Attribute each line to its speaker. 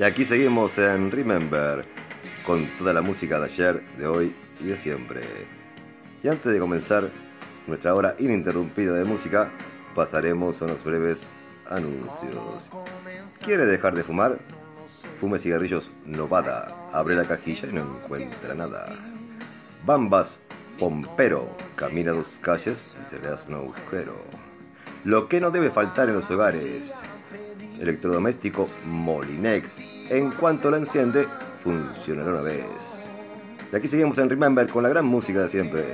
Speaker 1: Y aquí seguimos en Remember, con toda la música de ayer, de hoy y de siempre. Y antes de comenzar nuestra hora ininterrumpida de música, pasaremos a unos breves anuncios. ¿Quiere dejar de fumar? Fume cigarrillos Novada. Abre la cajilla y no encuentra nada. Bambas Pompero. Camina dos calles y se le hace un agujero. Lo que no debe faltar en los hogares. Electrodoméstico Molinex. En cuanto lo enciende, funcionará una vez. Y aquí seguimos en Remember con la gran música de siempre.